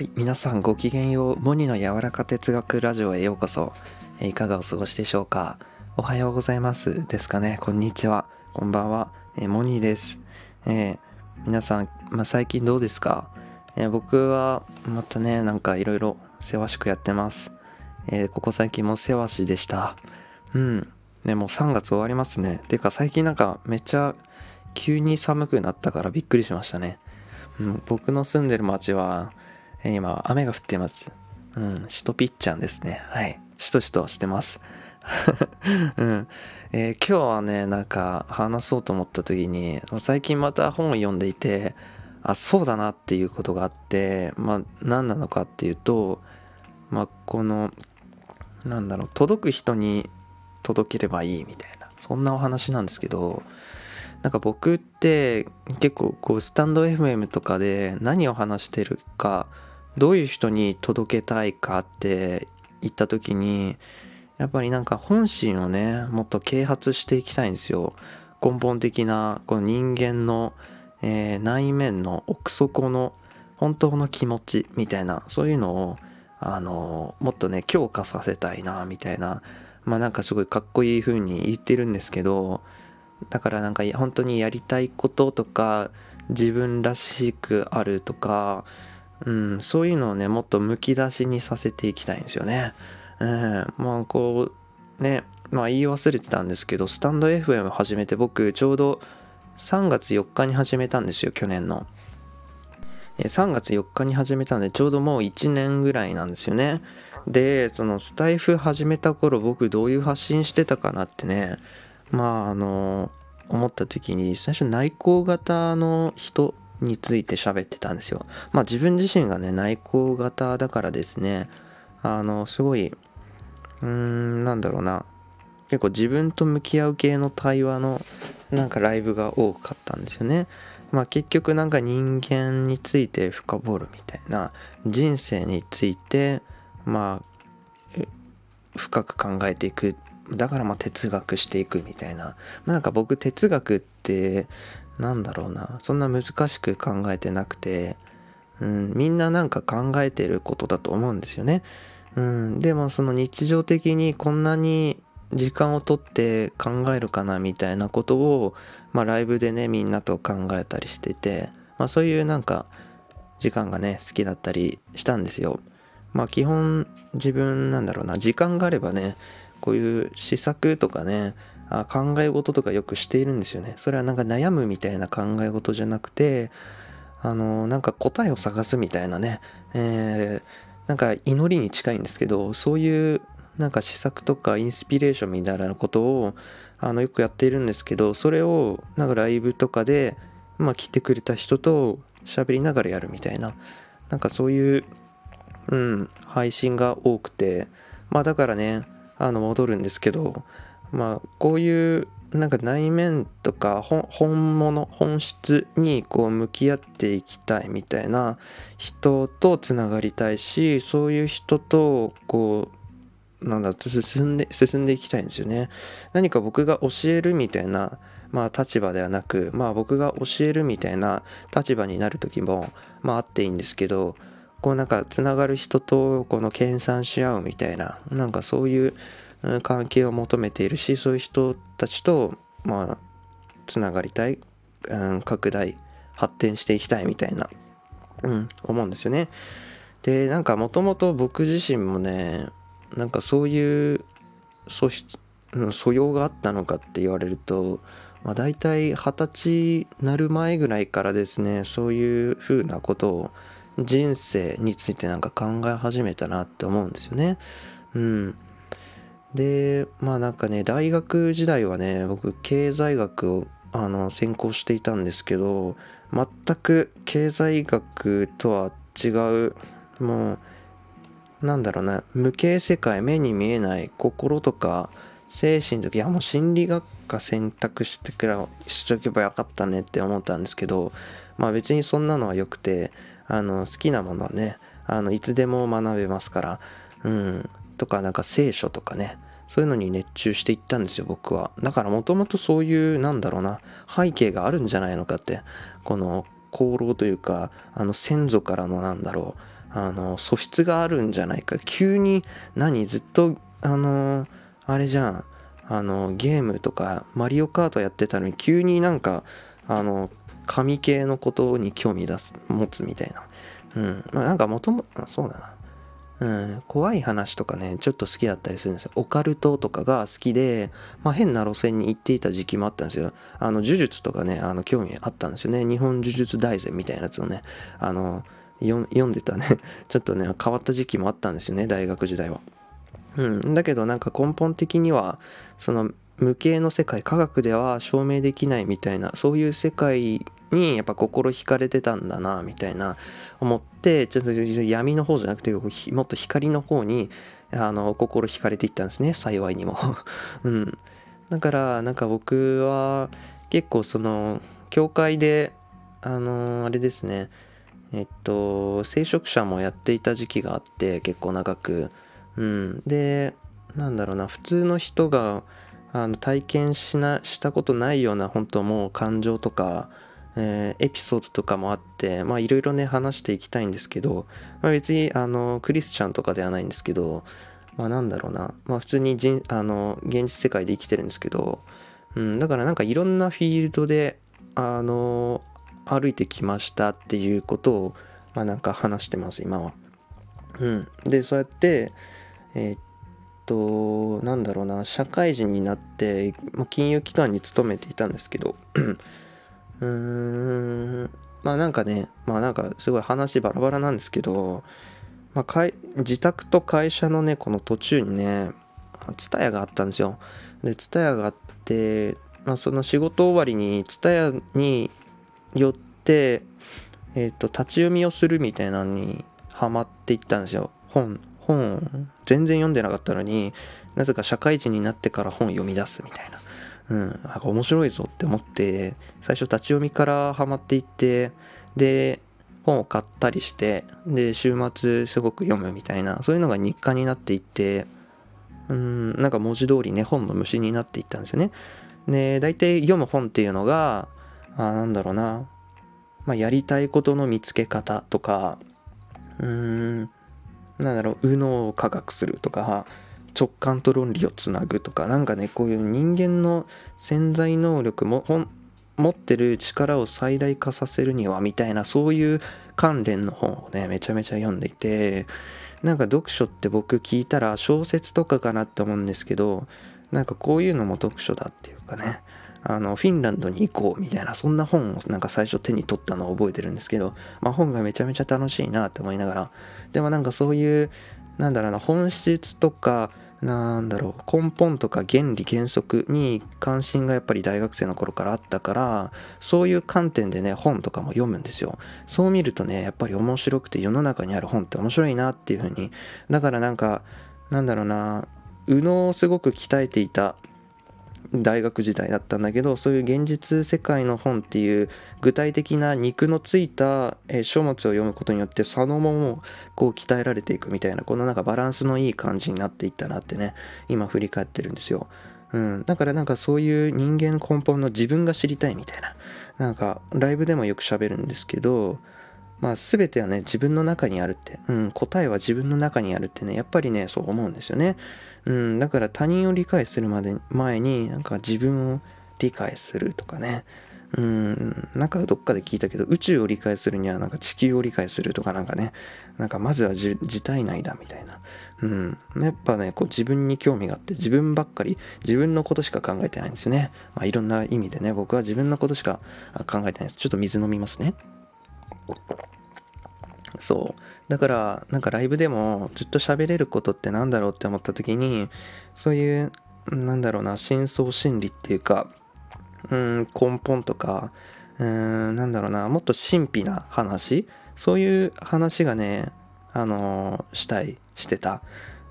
はい、皆さんごきげんよう。モニの柔らか哲学ラジオへようこそ。えいかがお過ごしでしょうか？おはようございますですかね？こんにちは。こんばんは。えモニです。えー、皆さん、まあ、最近どうですか、えー、僕はまたね、なんかいろいろせわしくやってます。えー、ここ最近もせわしでした。うん。ね、も3月終わりますね。てか最近なんかめっちゃ急に寒くなったからびっくりしましたね。うん、僕の住んでる町は今、雨が降っています。うん、しとぴっちゃんですね。はい。しとしとしてます。うん。えー、今日はね、なんか話そうと思った時に、最近また本を読んでいて、あ、そうだなっていうことがあって、まあ、何なのかっていうと、まあ、この、なんだろう、届く人に届ければいいみたいな、そんなお話なんですけど、なんか僕って結構こうスタンド FM とかで何を話してるかどういう人に届けたいかって言った時にやっぱりなんか本心をねもっと啓発していきたいんですよ。根本的なこの人間の、えー、内面の奥底の本当の気持ちみたいなそういうのをあのもっとね強化させたいなみたいなまあなんかすごいかっこいい風に言ってるんですけどだからなんか本当にやりたいこととか自分らしくあるとかうん、そういうのをねもっとむき出しにさせていきたいんですよね。うん、まあこうねまあ言い忘れてたんですけどスタンド FM 始めて僕ちょうど3月4日に始めたんですよ去年の。3月4日に始めたんでちょうどもう1年ぐらいなんですよね。でそのスタイフ始めた頃僕どういう発信してたかなってねまああの思った時に最初内向型の人について喋ってたんですよ。まあ自分自身がね、内向型だからですね、あの、すごい、うーん、なんだろうな、結構自分と向き合う系の対話のなんかライブが多かったんですよね。まあ結局なんか人間について深掘るみたいな、人生について、まあ、深く考えていくだからまあ哲学していくみたいな。なんか僕哲学ってなんだろうな。そんな難しく考えてなくて、うん、みんななんか考えてることだと思うんですよね。うん、でもその日常的にこんなに時間をとって考えるかなみたいなことを、まあ、ライブでねみんなと考えたりしてて、まあ、そういうなんか時間がね好きだったりしたんですよ。まあ基本自分なんだろうな。時間があればねこういう試作とかねあ考え事とかよくしているんですよね。それはなんか悩むみたいな考え事じゃなくて、あの、なんか答えを探すみたいなね、えー、なんか祈りに近いんですけど、そういうなんか施策とかインスピレーションみたいなことをあのよくやっているんですけど、それをなんかライブとかで、まあ来てくれた人と喋りながらやるみたいな、なんかそういう、うん、配信が多くて、まあだからね、あの戻るんですけど、まあこういうなんか内面とか本物本質にこう向き合っていきたいみたいな人とつながりたいしそういう人とこうなんだ進んで進んでいきたいんですよね。何か僕が教えるみたいなまあ立場ではなくまあ僕が教えるみたいな立場になる時もまああっていいんですけどこうなんかつながる人とこの研鑽し合うみたいななんかそういう関係を求めているしそういう人たちとまあつながりたい、うん、拡大発展していきたいみたいな、うん、思うんですよね。でなんかもともと僕自身もねなんかそういう素質、うん、素養があったのかって言われると、まあ、大体二十歳なる前ぐらいからですねそういうふうなことを人生についてなんか考え始めたなって思うんですよね。うん。でまあなんかね大学時代はね僕経済学をあの専攻していたんですけど全く経済学とは違うもうなんだろうな無形世界目に見えない心とか精神とかいやもう心理学科選択してくらしとけばよかったねって思ったんですけどまあ別にそんなのはよくてあの好きなものはねあのいつでも学べますからうん。とかなんか聖書とかねそういうのに熱中していったんですよ僕は。だからもともとそういうなんだろうな背景があるんじゃないのかってこの功労というかあの先祖からのなんだろうあの素質があるんじゃないか。急に何ずっとあのあれじゃんあのゲームとかマリオカートやってたのに急になんかあの神系のことに興味出す持つみたいな。うん。まあなんかもともそうだな。うん、怖い話とかねちょっと好きだったりするんですよ。オカルトとかが好きで、まあ、変な路線に行っていた時期もあったんですよ。あの呪術とかねあの興味あったんですよね。日本呪術大全みたいなやつをね。あの読んでたね。ちょっとね変わった時期もあったんですよね大学時代は。うん。だけどなんか根本的にはその無形の世界科学では証明できないみたいなそういう世界にやっぱ心惹かれてたんだなみたいな思ってちょっと闇の方じゃなくてもっと光の方にあの心惹かれていったんですね幸いにも。うん。だからなんか僕は結構その教会であのあれですね。えっと聖職者もやっていた時期があって結構長く。うん。でなんだろうな普通の人があの体験しなしたことないような本当もう感情とかえー、エピソードとかもあってまあいろいろね話していきたいんですけど、まあ、別にあのクリスチャンとかではないんですけどまあなんだろうな。まあ普通に人あの現実世界で生きてるんですけど、うん、だからなんかいろんなフィールドであの歩いてきましたっていうことをまあなんか話してます今は。うん、でそうやってえー、っとなんだろうな。社会人になって、まあ、金融機関に勤めていたんですけどうーん。まあなんかねまあなんかすごい話バラバラなんですけど、まあ、自宅と会社のねこの途中にね蔦屋があったんですよ。で TSUTAYA があって、まあ、その仕事終わりに TSUTAYA によってえっ、ー、と立ち読みをするみたいなのにハマっていったんですよ。本本全然読んでなかったのになぜか社会人になってから本読み出すみたいな。うん、なんか面白いぞって思って最初立ち読みからハマっていってで本を買ったりしてで週末すごく読むみたいなそういうのが日課になっていってうんなんか文字通りね本の虫になっていったんですよね。で大体読む本っていうのがあなんだろうな、まあ、やりたいことの見つけ方とかうーんなんだろう右脳を科学するとか直感と論理をつなぐとかなんかねこういう人間の潜在能力も持ってる力を最大化させるにはみたいなそういう関連の本をねめちゃめちゃ読んでいてなんか読書って僕聞いたら小説とかかなって思うんですけどなんかこういうのも読書だっていうかねあのフィンランドに行こうみたいなそんな本をなんか最初手に取ったのを覚えてるんですけど、まあ、本がめちゃめちゃ楽しいなって思いながらでもなんかそういうなんだろうな本質とかなんだろう根本とか原理原則に関心がやっぱり大学生の頃からあったからそういう観点でね本とかも読むんですよ。そう見るとねやっぱり面白くて世の中にある本って面白いなっていう風に。だからなんかなんだろうな右脳をすごく鍛えていた大学時代だったんだけどそういう現実世界の本っていう具体的な肉のついた書物を読むことによってそのももこう鍛えられていくみたいなこのなんかバランスのいい感じになっていったなってね今振り返ってるんですよ。うん、だからなんかそういう人間根本の自分が知りたいみたいななんかライブでもよく喋るんですけどまあ全てはね自分の中にあるって、うん、答えは自分の中にあるってねやっぱりねそう思うんですよね。うん、だから他人を理解するまで前になんか自分を理解するとかね。うんなんかどっかで聞いたけど宇宙を理解するにはなんか地球を理解するとかなんかね。なんかまずは自体内だみたいな。うんやっぱねこう自分に興味があって自分ばっかり自分のことしか考えてないんですよね。まあいろんな意味でね僕は自分のことしか考えてないです。ちょっと水飲みますね。そうだからなんかライブでもずっと喋れることってなんだろうって思った時にそういうなんだろうな深層心理っていうかうん根本とかうんなんだろうなもっと神秘な話そういう話がねあのー、したいしてた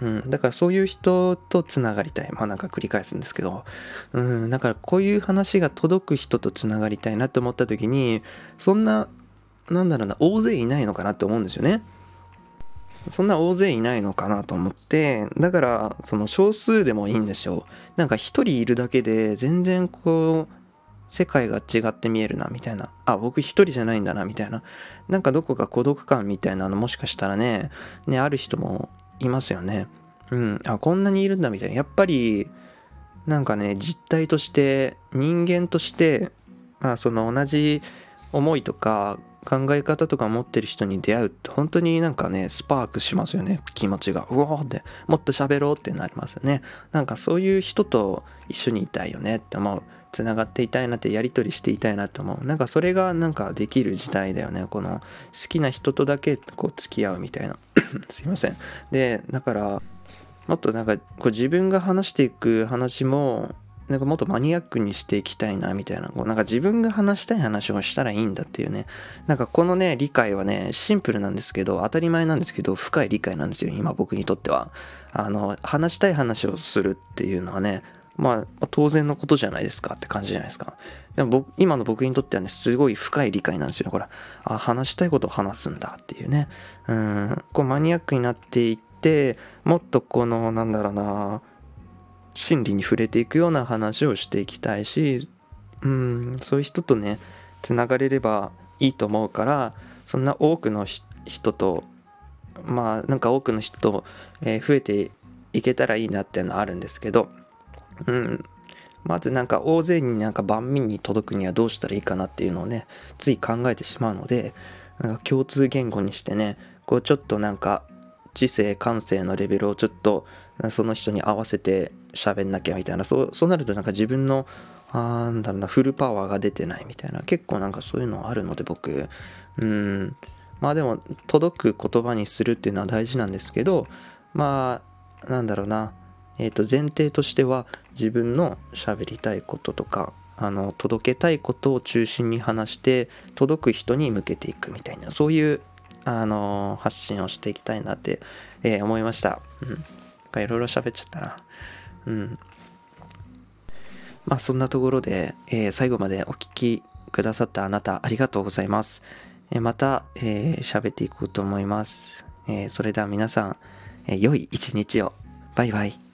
うん、だからそういう人とつながりたい。まあなんか繰り返すんですけど。うん、だからこういう話が届く人とつながりたいなって思った時に、そんな、なんだろうな、大勢いないのかなって思うんですよね。そんな大勢いないのかなと思ってだからその少数でもいいんですよ。なんか一人いるだけで全然こう世界が違って見えるなみたいな。あ僕一人じゃないんだなみたいな。なんかどこか孤独感みたいなのもしかしたらねねある人もいますよね。うん。あこんなにいるんだみたいな。やっぱりなんかね実態として人間としてまあその同じ思いとか考え方とか持ってる人に出会うって本当になんかねスパークしますよね。気持ちが。うおーって。もっと喋ろうってなりますよね。なんかそういう人と一緒にいたいよねって思う。つながっていたいなってやり取りしていたいなと思う。なんかそれがなんかできる時代だよね。この好きな人とだけこう付き合うみたいな。すいません。でだからもっとなんかこう自分が話していく話もなんかもっとマニアックにしていきたいなみたいなこうなんか自分が話したい話をしたらいいんだっていうね。なんかこのね理解はねシンプルなんですけど当たり前なんですけど深い理解なんですよ今僕にとっては。あの話したい話をするっていうのはねまあ当然のことじゃないですかって感じじゃないですか。でも僕今の僕にとってはねすごい深い理解なんですよこれあ話したいことを話すんだっていうね。うんこうマニアックになっていってもっとこのなんだろうな心理に触れていくような話をしていきたいしうんそういう人とねつながれればいいと思うからそんな多くの人とまあなんか多くの人と、えー、増えていけたらいいなっていうのはあるんですけどうんまずなんか大勢になんか万民に届くにはどうしたらいいかなっていうのをねつい考えてしまうのでなんか共通言語にしてねこうちょっとなんか知性感性のレベルをちょっとその人に合わせて喋んなきゃみたいな。そうそうなるとなんか自分のなんだろうなフルパワーが出てないみたいな。結構なんかそういうのあるので僕。うん。まあでも届く言葉にするっていうのは大事なんですけどまあなんだろうな。えっ、ー、と前提としては自分の喋りたいこととかあの届けたいことを中心に話して届く人に向けていくみたいな。そういうあの発信をしていきたいなって、えー、思いました。うん。いろいろ喋っちゃったな。うん。まあそんなところで、えー、最後までお聴きくださったあなたありがとうございます。えー、また喋、えー、っていこうと思います。えそれでは皆さん、え良い一日を。バイバイ。